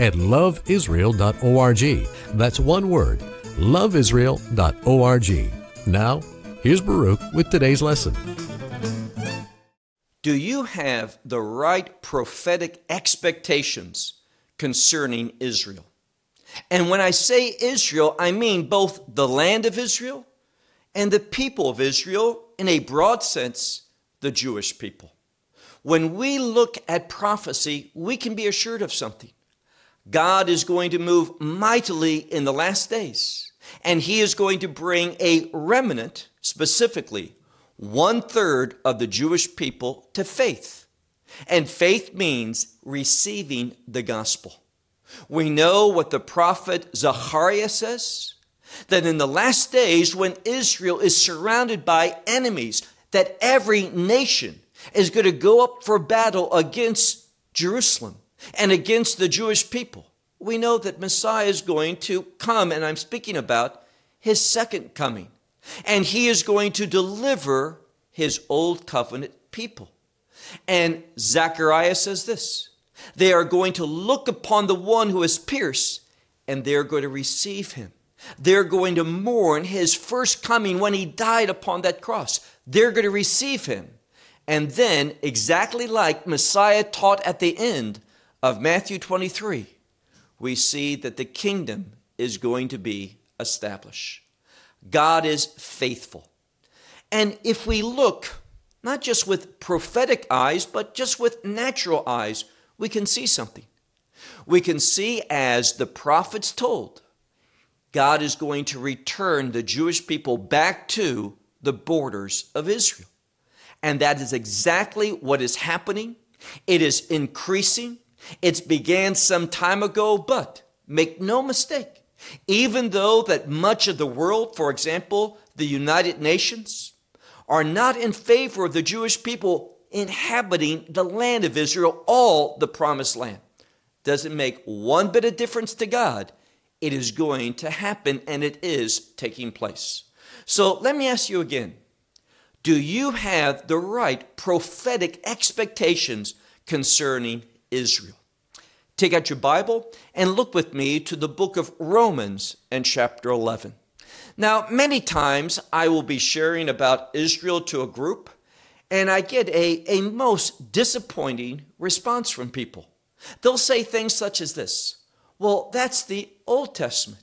at loveisrael.org. That's one word, loveisrael.org. Now, here's Baruch with today's lesson. Do you have the right prophetic expectations concerning Israel? And when I say Israel, I mean both the land of Israel and the people of Israel, in a broad sense, the Jewish people. When we look at prophecy, we can be assured of something. God is going to move mightily in the last days, and He is going to bring a remnant, specifically one third of the Jewish people, to faith. And faith means receiving the gospel. We know what the prophet Zechariah says that in the last days, when Israel is surrounded by enemies, that every nation is going to go up for battle against Jerusalem and against the Jewish people. We know that Messiah is going to come, and I'm speaking about his second coming. And he is going to deliver his old covenant people. And Zechariah says this they are going to look upon the one who is pierced, and they're going to receive him. They're going to mourn his first coming when he died upon that cross. They're going to receive him. And then, exactly like Messiah taught at the end of Matthew 23, we see that the kingdom is going to be established. God is faithful. And if we look, not just with prophetic eyes, but just with natural eyes, we can see something. We can see, as the prophets told, God is going to return the Jewish people back to the borders of Israel. And that is exactly what is happening. It is increasing. It's began some time ago, but make no mistake, even though that much of the world, for example, the United Nations, are not in favor of the Jewish people inhabiting the land of Israel, all the promised land. Doesn't make one bit of difference to God. It is going to happen and it is taking place. So let me ask you again do you have the right prophetic expectations concerning Israel? Take out your Bible and look with me to the book of Romans and chapter 11. Now, many times I will be sharing about Israel to a group, and I get a, a most disappointing response from people. They'll say things such as this Well, that's the Old Testament.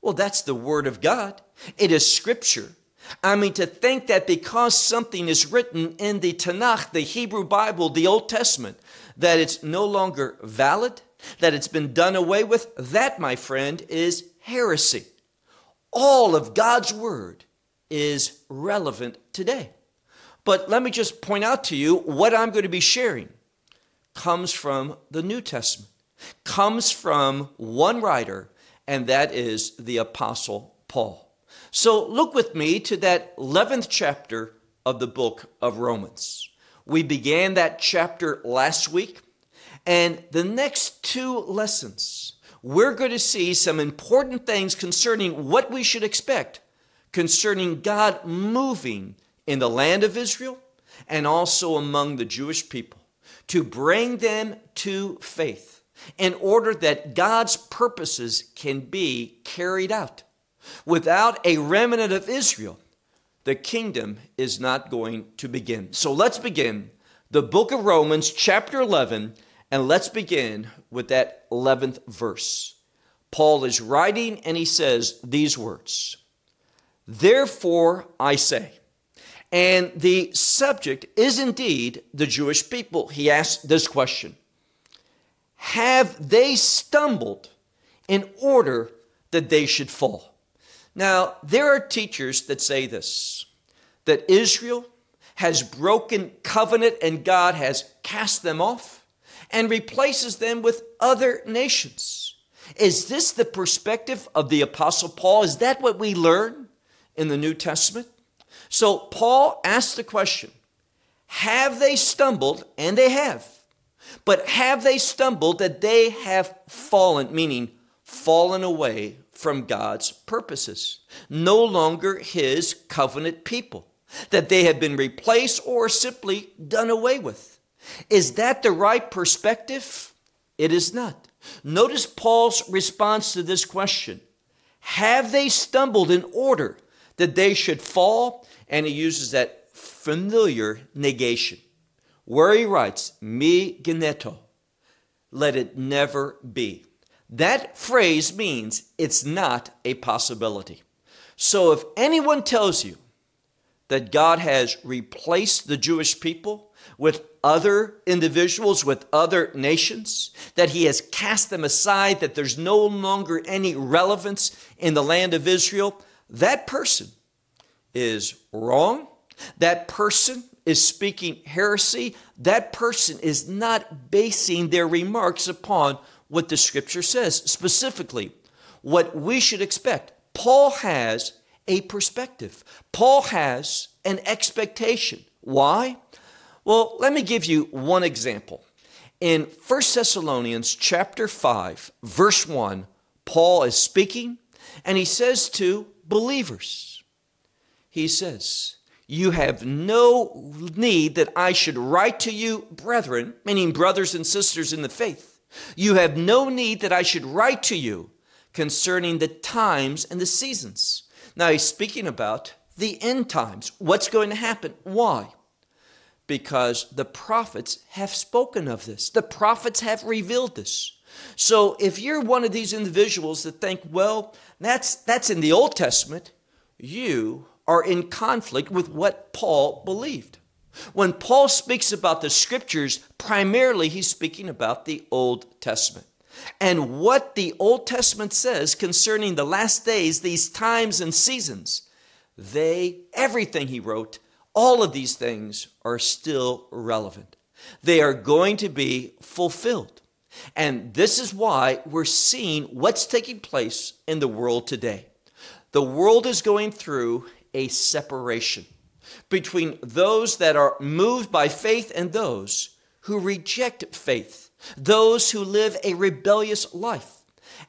Well, that's the Word of God, it is Scripture. I mean, to think that because something is written in the Tanakh, the Hebrew Bible, the Old Testament, that it's no longer valid, that it's been done away with, that, my friend, is heresy. All of God's Word is relevant today. But let me just point out to you what I'm going to be sharing comes from the New Testament, comes from one writer, and that is the Apostle Paul. So look with me to that 11th chapter of the book of Romans. We began that chapter last week, and the next two lessons, we're going to see some important things concerning what we should expect concerning God moving in the land of Israel and also among the Jewish people to bring them to faith in order that God's purposes can be carried out. Without a remnant of Israel, the kingdom is not going to begin. So let's begin the book of Romans, chapter 11, and let's begin with that 11th verse. Paul is writing and he says these words Therefore I say, and the subject is indeed the Jewish people. He asks this question Have they stumbled in order that they should fall? Now, there are teachers that say this that Israel has broken covenant and God has cast them off and replaces them with other nations. Is this the perspective of the Apostle Paul? Is that what we learn in the New Testament? So Paul asks the question Have they stumbled? And they have. But have they stumbled that they have fallen, meaning fallen away from God's purposes, no longer his covenant people, that they have been replaced or simply done away with? Is that the right perspective? It is not. Notice Paul's response to this question Have they stumbled in order that they should fall? And he uses that familiar negation where he writes, Me geneto, let it never be. That phrase means it's not a possibility. So if anyone tells you that God has replaced the Jewish people with other individuals, with other nations, that he has cast them aside, that there's no longer any relevance in the land of Israel, that person is wrong. That person is speaking heresy. That person is not basing their remarks upon what the scripture says. Specifically, what we should expect. Paul has a perspective, Paul has an expectation. Why? Well, let me give you one example. In 1 Thessalonians chapter 5, verse 1, Paul is speaking and he says to believers, he says, You have no need that I should write to you, brethren, meaning brothers and sisters in the faith you have no need that I should write to you concerning the times and the seasons. Now he's speaking about the end times. What's going to happen? Why? Because the prophets have spoken of this, the prophets have revealed this. So if you're one of these individuals that think, well, that's, that's in the Old Testament, you are in conflict with what Paul believed. When Paul speaks about the scriptures, primarily he's speaking about the Old Testament. And what the Old Testament says concerning the last days, these times and seasons, they, everything he wrote, all of these things are still relevant. They are going to be fulfilled. And this is why we're seeing what's taking place in the world today. The world is going through a separation between those that are moved by faith and those who reject faith, those who live a rebellious life.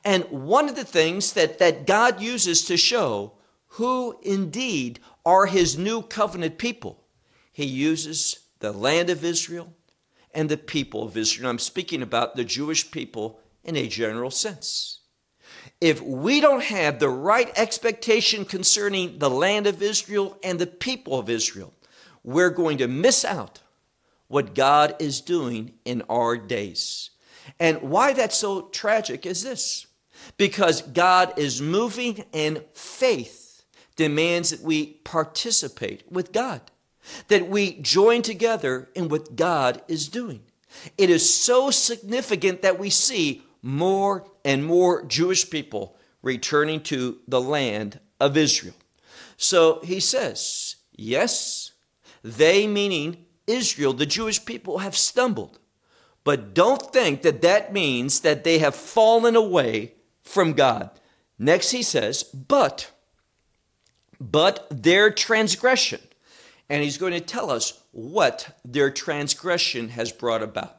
And one of the things that, that God uses to show who indeed are his new covenant people, he uses the land of Israel and the people of Israel. I'm speaking about the Jewish people in a general sense if we don't have the right expectation concerning the land of Israel and the people of Israel, we're going to miss out what God is doing in our days. And why that's so tragic is this because God is moving and faith demands that we participate with God, that we join together in what God is doing. It is so significant that we see more and more Jewish people returning to the land of Israel. So he says, yes, they, meaning Israel, the Jewish people, have stumbled. But don't think that that means that they have fallen away from God. Next, he says, but, but their transgression. And he's going to tell us what their transgression has brought about.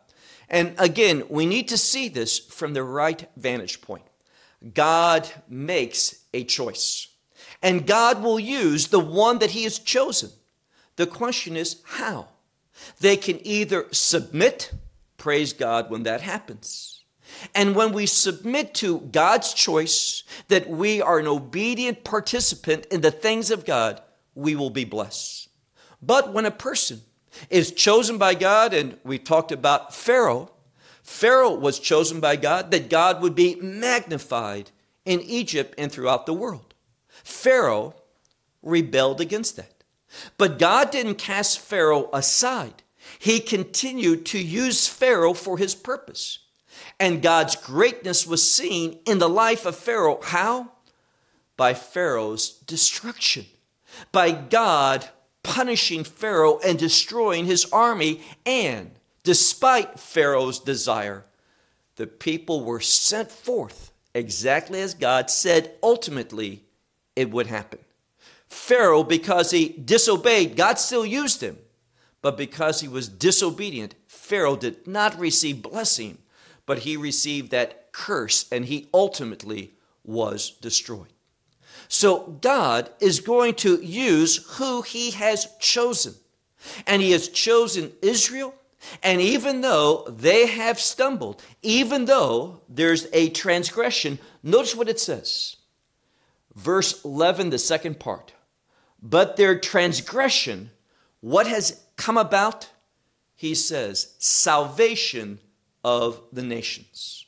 And again, we need to see this from the right vantage point. God makes a choice, and God will use the one that He has chosen. The question is how? They can either submit, praise God when that happens. And when we submit to God's choice, that we are an obedient participant in the things of God, we will be blessed. But when a person is chosen by God, and we talked about Pharaoh. Pharaoh was chosen by God that God would be magnified in Egypt and throughout the world. Pharaoh rebelled against that. But God didn't cast Pharaoh aside. He continued to use Pharaoh for his purpose. And God's greatness was seen in the life of Pharaoh. How? By Pharaoh's destruction. By God punishing Pharaoh and destroying his army. And despite Pharaoh's desire, the people were sent forth exactly as God said ultimately it would happen. Pharaoh, because he disobeyed, God still used him. But because he was disobedient, Pharaoh did not receive blessing, but he received that curse and he ultimately was destroyed. So God is going to use who he has chosen. And he has chosen Israel. And even though they have stumbled, even though there's a transgression, notice what it says. Verse 11, the second part. But their transgression, what has come about? He says, salvation of the nations.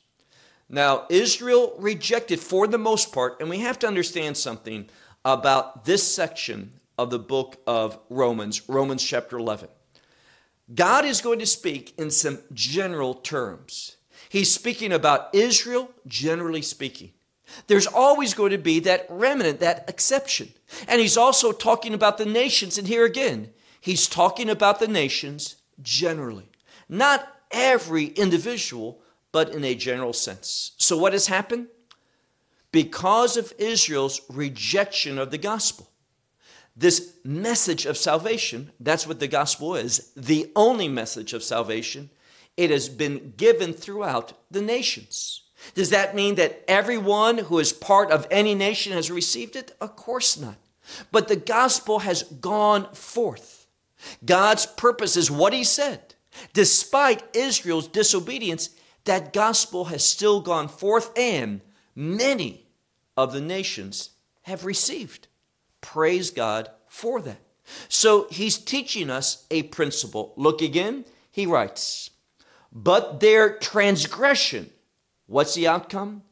Now, Israel rejected for the most part, and we have to understand something about this section of the book of Romans, Romans chapter 11. God is going to speak in some general terms. He's speaking about Israel, generally speaking. There's always going to be that remnant, that exception. And he's also talking about the nations. And here again, he's talking about the nations generally. Not every individual, but in a general sense. So, what has happened? Because of Israel's rejection of the gospel, this message of salvation, that's what the gospel is, the only message of salvation, it has been given throughout the nations. Does that mean that everyone who is part of any nation has received it? Of course not. But the gospel has gone forth. God's purpose is what he said. Despite Israel's disobedience, that gospel has still gone forth, and many of the nations have received. Praise God for that. So he's teaching us a principle. Look again, he writes, But their transgression What's the outcome?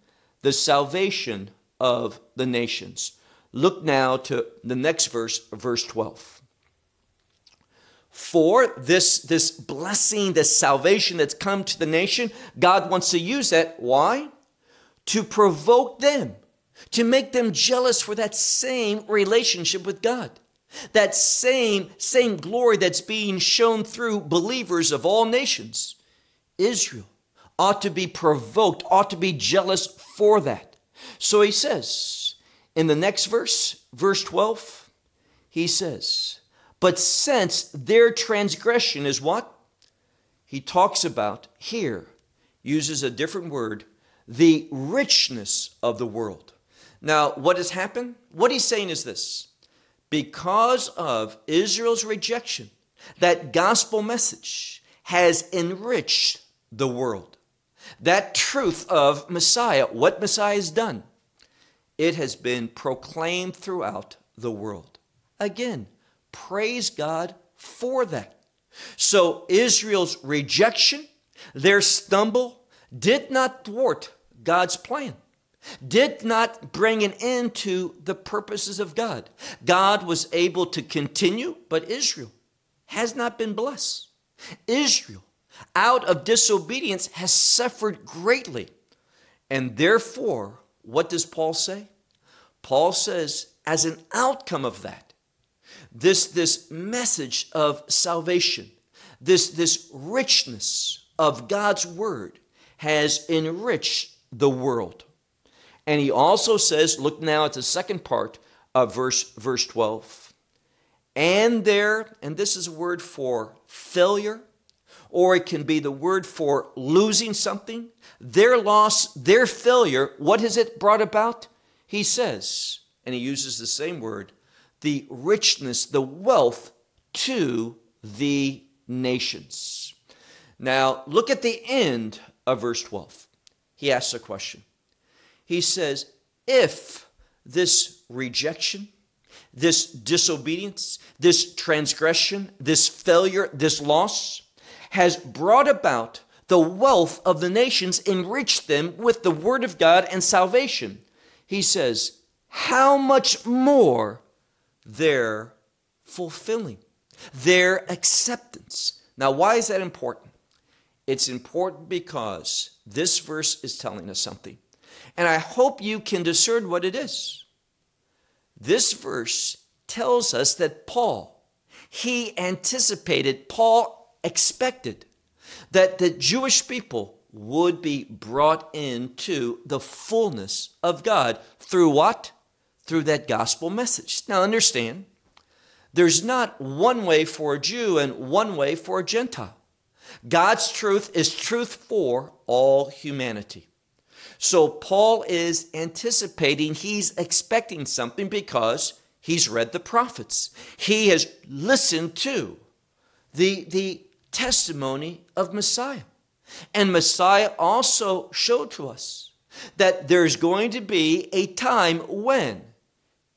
The salvation of the nations. Look now to the next verse, verse 12. For this, this blessing, this salvation that's come to the nation, God wants to use that. Why? To provoke them, to make them jealous for that same relationship with God. That same, same glory that's being shown through believers of all nations. Israel ought to be provoked, ought to be jealous for that. So he says in the next verse, verse 12, he says, But since their transgression is what? He talks about here, uses a different word, the richness of the world. Now, what has happened? What he's saying is this because of Israel's rejection, that gospel message has enriched the world that truth of Messiah, what Messiah has done, it has been proclaimed throughout the world. Again, praise God for that. So Israel's rejection, their stumble, did not thwart God's plan, did not bring an end to the purposes of God. God was able to continue, but Israel has not been blessed. Israel out of disobedience has suffered greatly. And therefore, what does Paul say? Paul says, as an outcome of that, this, this message of salvation, this, this richness of God's word has enriched the world. And he also says, look now at the second part of verse, verse 12. And there, and this is a word for failure, or it can be the word for losing something. Their loss, their failure, what has it brought about? He says, and he uses the same word, the richness, the wealth to the nations. Now, look at the end of verse 12. He asks a question. He says, If this rejection, this disobedience, this transgression, this failure, this loss, has brought about the wealth of the nations, enriched them with the word of God and salvation. He says, How much more their fulfilling, their acceptance. Now, why is that important? It's important because this verse is telling us something. And I hope you can discern what it is. This verse tells us that Paul, he anticipated, Paul expected that the Jewish people would be brought into the fullness of God. Through what? Through that gospel message. Now understand, there's not one way for a Jew and one way for a Gentile. God's truth is truth for all humanity. So Paul is anticipating, he's expecting something because he's read the prophets. He has listened to the, the testimony of Messiah. And Messiah also showed to us that there's going to be a time when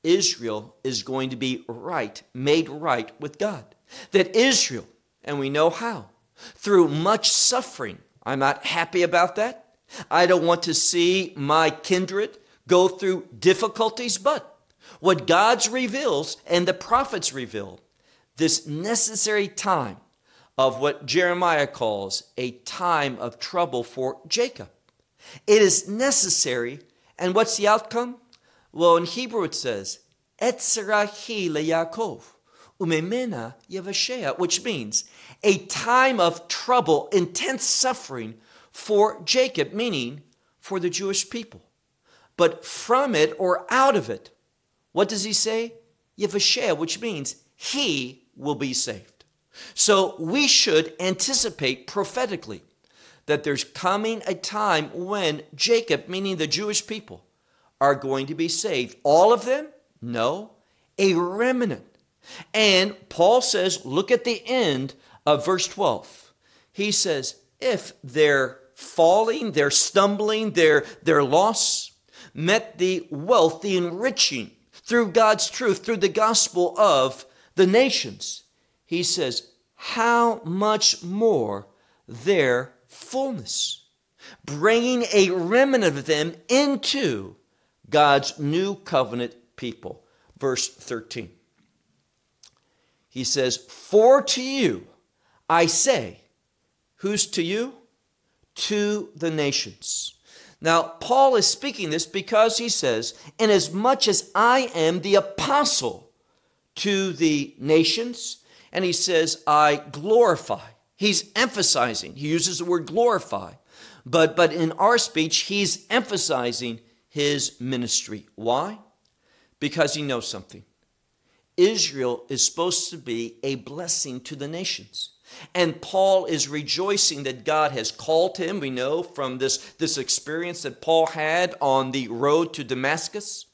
Israel is going to be right, made right with God. That Israel, and we know how, through much suffering, I'm not happy about that. I don't want to see my kindred go through difficulties, but what God's reveals and the prophets reveal, this necessary time of what Jeremiah calls a time of trouble for Jacob. It is necessary, and what's the outcome? Well, in Hebrew it says, Etzrahi Yaakov, umemena yevashea, which means a time of trouble, intense suffering for Jacob, meaning for the Jewish people. But from it or out of it, what does he say? Yevashea, which means he will be saved. So we should anticipate prophetically that there's coming a time when Jacob, meaning the Jewish people, are going to be saved. All of them? No, a remnant. And Paul says, look at the end of verse 12. He says, if they're falling, they're stumbling, their, their loss met the wealth, the enriching through God's truth, through the gospel of the nations he says, how much more their fullness, bringing a remnant of them into God's new covenant people. Verse 13. He says, For to you I say, who's to you? To the nations. Now, Paul is speaking this because he says, Inasmuch as much as I am the apostle to the nations, and he says, I glorify. He's emphasizing, he uses the word glorify, but, but in our speech, he's emphasizing his ministry. Why? Because he knows something. Israel is supposed to be a blessing to the nations. And Paul is rejoicing that God has called him. We know from this, this experience that Paul had on the road to Damascus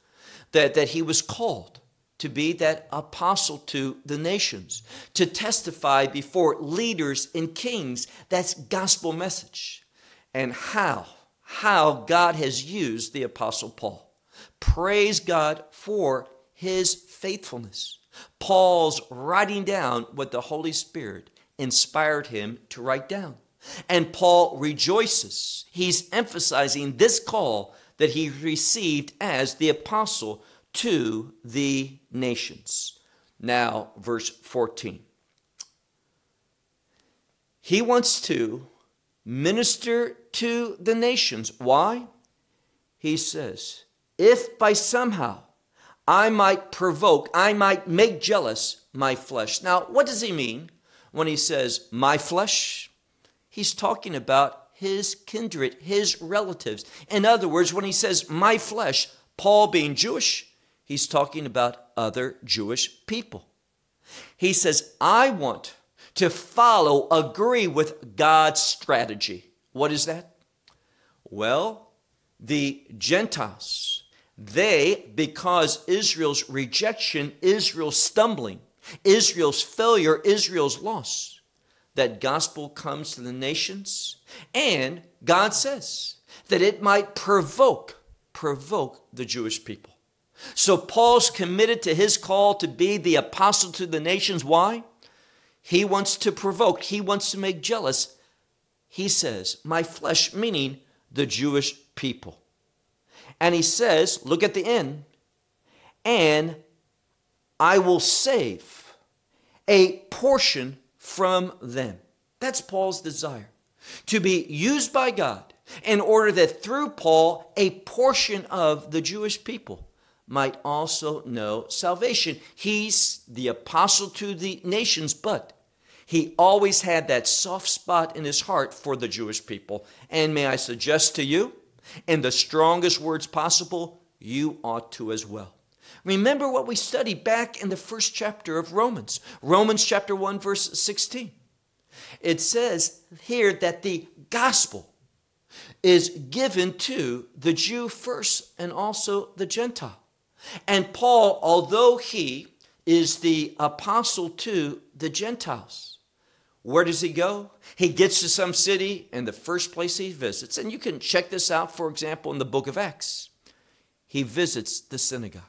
that, that he was called to be that apostle to the nations, to testify before leaders and kings. That's gospel message. And how, how God has used the apostle Paul. Praise God for his faithfulness. Paul's writing down what the Holy Spirit inspired him to write down. And Paul rejoices. He's emphasizing this call that he received as the apostle to the nations. Now, verse 14. He wants to minister to the nations. Why? He says, if by somehow I might provoke, I might make jealous my flesh. Now, what does he mean when he says my flesh? He's talking about his kindred, his relatives. In other words, when he says my flesh, Paul being Jewish, He's talking about other Jewish people. He says, I want to follow, agree with God's strategy. What is that? Well, the Gentiles, they, because Israel's rejection, Israel's stumbling, Israel's failure, Israel's loss, that gospel comes to the nations. And God says that it might provoke, provoke the Jewish people. So Paul's committed to his call to be the apostle to the nations. Why? He wants to provoke, he wants to make jealous. He says, My flesh, meaning the Jewish people. And he says, Look at the end, and I will save a portion from them. That's Paul's desire to be used by God in order that through Paul, a portion of the Jewish people might also know salvation. He's the apostle to the nations, but he always had that soft spot in his heart for the Jewish people. And may I suggest to you, in the strongest words possible, you ought to as well. Remember what we studied back in the first chapter of Romans, Romans chapter 1, verse 16. It says here that the gospel is given to the Jew first and also the Gentile. And Paul, although he is the apostle to the Gentiles, where does he go? He gets to some city, and the first place he visits, and you can check this out, for example, in the book of Acts, he visits the synagogue.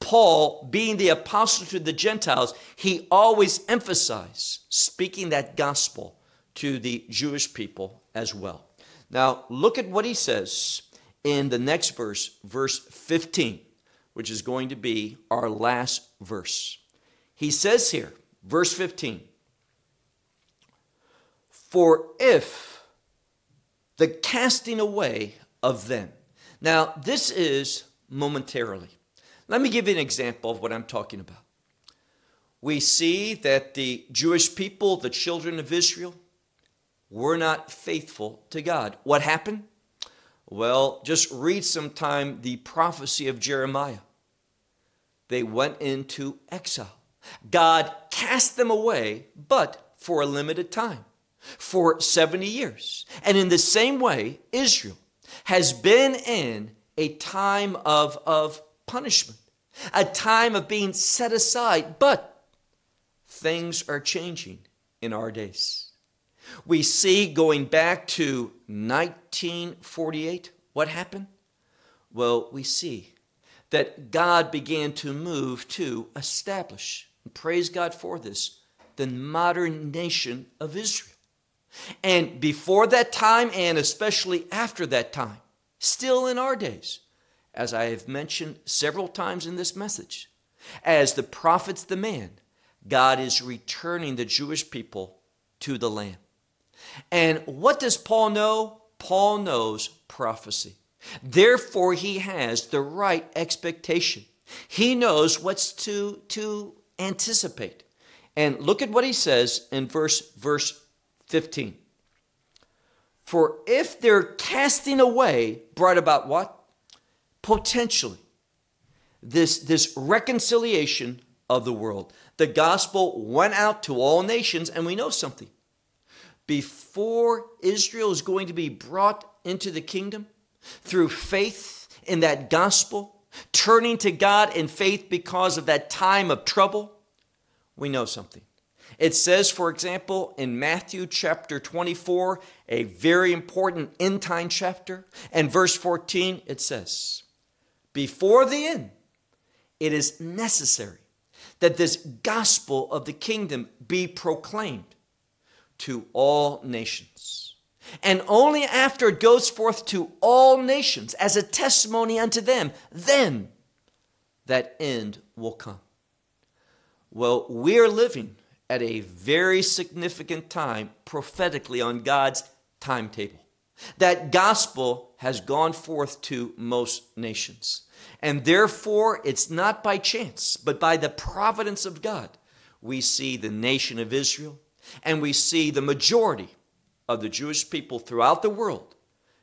Paul, being the apostle to the Gentiles, he always emphasized speaking that gospel to the Jewish people as well. Now, look at what he says in the next verse, verse 15, which is going to be our last verse. He says here, verse 15, For if the casting away of them. Now, this is momentarily. Let me give you an example of what I'm talking about. We see that the Jewish people, the children of Israel, were not faithful to God. What happened? Well, just read sometime the prophecy of Jeremiah. They went into exile. God cast them away, but for a limited time, for 70 years. And in the same way, Israel has been in a time of, of punishment, a time of being set aside, but things are changing in our days. We see going back to 1948, what happened? Well, we see that God began to move to establish, and praise God for this, the modern nation of Israel. And before that time, and especially after that time, still in our days, as I have mentioned several times in this message, as the prophets demand, God is returning the Jewish people to the land. And what does Paul know? Paul knows prophecy. Therefore, he has the right expectation. He knows what's to, to anticipate. And look at what he says in verse, verse 15. For if their casting away brought about what? Potentially, this, this reconciliation of the world. The gospel went out to all nations, and we know something before Israel is going to be brought into the kingdom through faith in that gospel, turning to God in faith because of that time of trouble, we know something. It says, for example, in Matthew chapter 24, a very important end time chapter, and verse 14, it says, Before the end, it is necessary that this gospel of the kingdom be proclaimed to all nations. And only after it goes forth to all nations as a testimony unto them, then that end will come. Well, we are living at a very significant time prophetically on God's timetable. That gospel has gone forth to most nations. And therefore, it's not by chance, but by the providence of God, we see the nation of Israel and we see the majority of the Jewish people throughout the world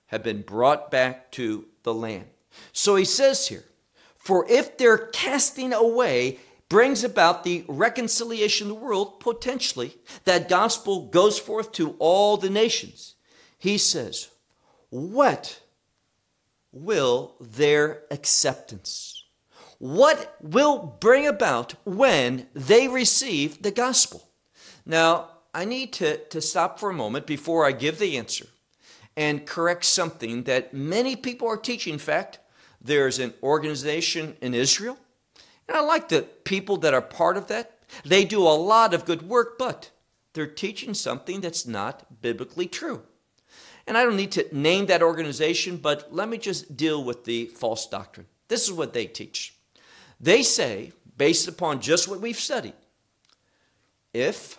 have been brought back to the land. So he says here, for if their casting away brings about the reconciliation of the world, potentially, that gospel goes forth to all the nations. He says, What will their acceptance? What will bring about when they receive the gospel? Now, I need to, to stop for a moment before I give the answer and correct something that many people are teaching. In fact, there's an organization in Israel, and I like the people that are part of that. They do a lot of good work, but they're teaching something that's not biblically true. And I don't need to name that organization, but let me just deal with the false doctrine. This is what they teach. They say, based upon just what we've studied, if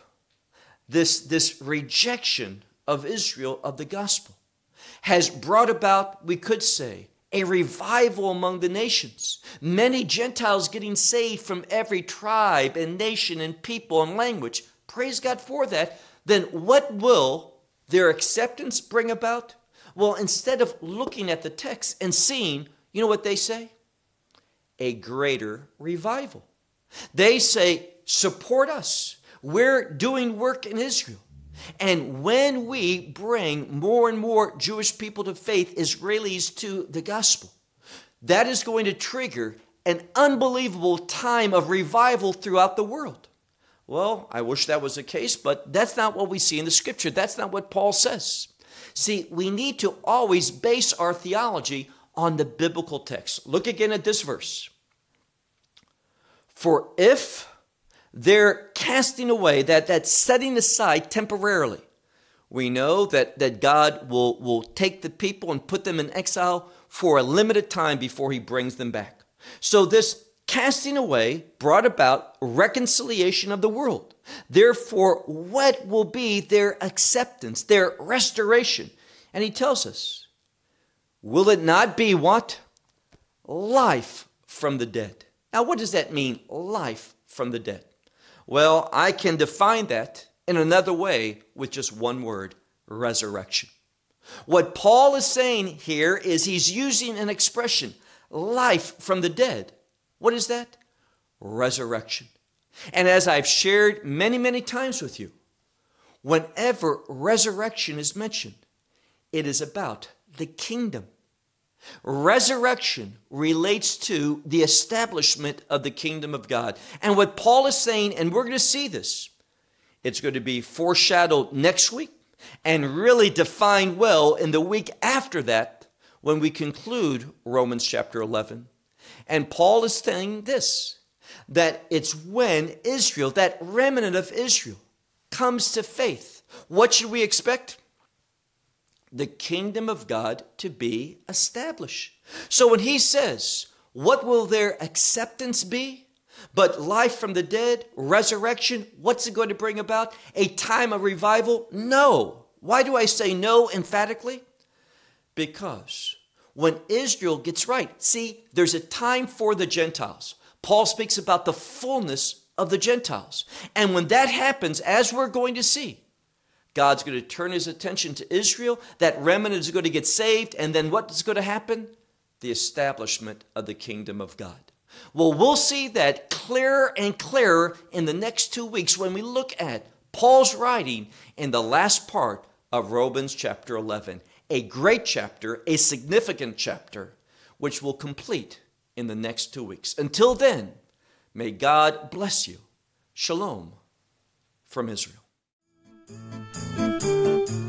this, this rejection of Israel of the gospel has brought about, we could say, a revival among the nations. Many Gentiles getting saved from every tribe and nation and people and language. praise God for that, then what will their acceptance bring about? Well, instead of looking at the text and seeing, you know what they say? A greater revival. They say, support us. We're doing work in Israel. And when we bring more and more Jewish people to faith, Israelis to the gospel, that is going to trigger an unbelievable time of revival throughout the world. Well, I wish that was the case, but that's not what we see in the scripture. That's not what Paul says. See, we need to always base our theology on the biblical text. Look again at this verse. For if they're casting away, that, that setting aside temporarily, we know that, that God will, will take the people and put them in exile for a limited time before he brings them back. So this casting away brought about reconciliation of the world. Therefore, what will be their acceptance, their restoration? And he tells us, will it not be what? Life from the dead. Now, what does that mean, life from the dead? Well, I can define that in another way with just one word resurrection. What Paul is saying here is he's using an expression, life from the dead. What is that? Resurrection. And as I've shared many, many times with you, whenever resurrection is mentioned, it is about the kingdom. Resurrection relates to the establishment of the kingdom of God. And what Paul is saying, and we're going to see this, it's going to be foreshadowed next week and really defined well in the week after that when we conclude Romans chapter 11. And Paul is saying this that it's when Israel, that remnant of Israel, comes to faith. What should we expect? The kingdom of God to be established. So when he says, What will their acceptance be? But life from the dead, resurrection, what's it going to bring about? A time of revival? No. Why do I say no emphatically? Because when Israel gets right, see, there's a time for the Gentiles. Paul speaks about the fullness of the Gentiles. And when that happens, as we're going to see, God's going to turn his attention to Israel. That remnant is going to get saved. And then what is going to happen? The establishment of the kingdom of God. Well, we'll see that clearer and clearer in the next two weeks when we look at Paul's writing in the last part of Romans chapter 11 a great chapter, a significant chapter, which will complete in the next two weeks. Until then, may God bless you. Shalom from Israel.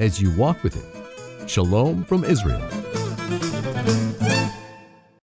as you walk with Him. Shalom from Israel.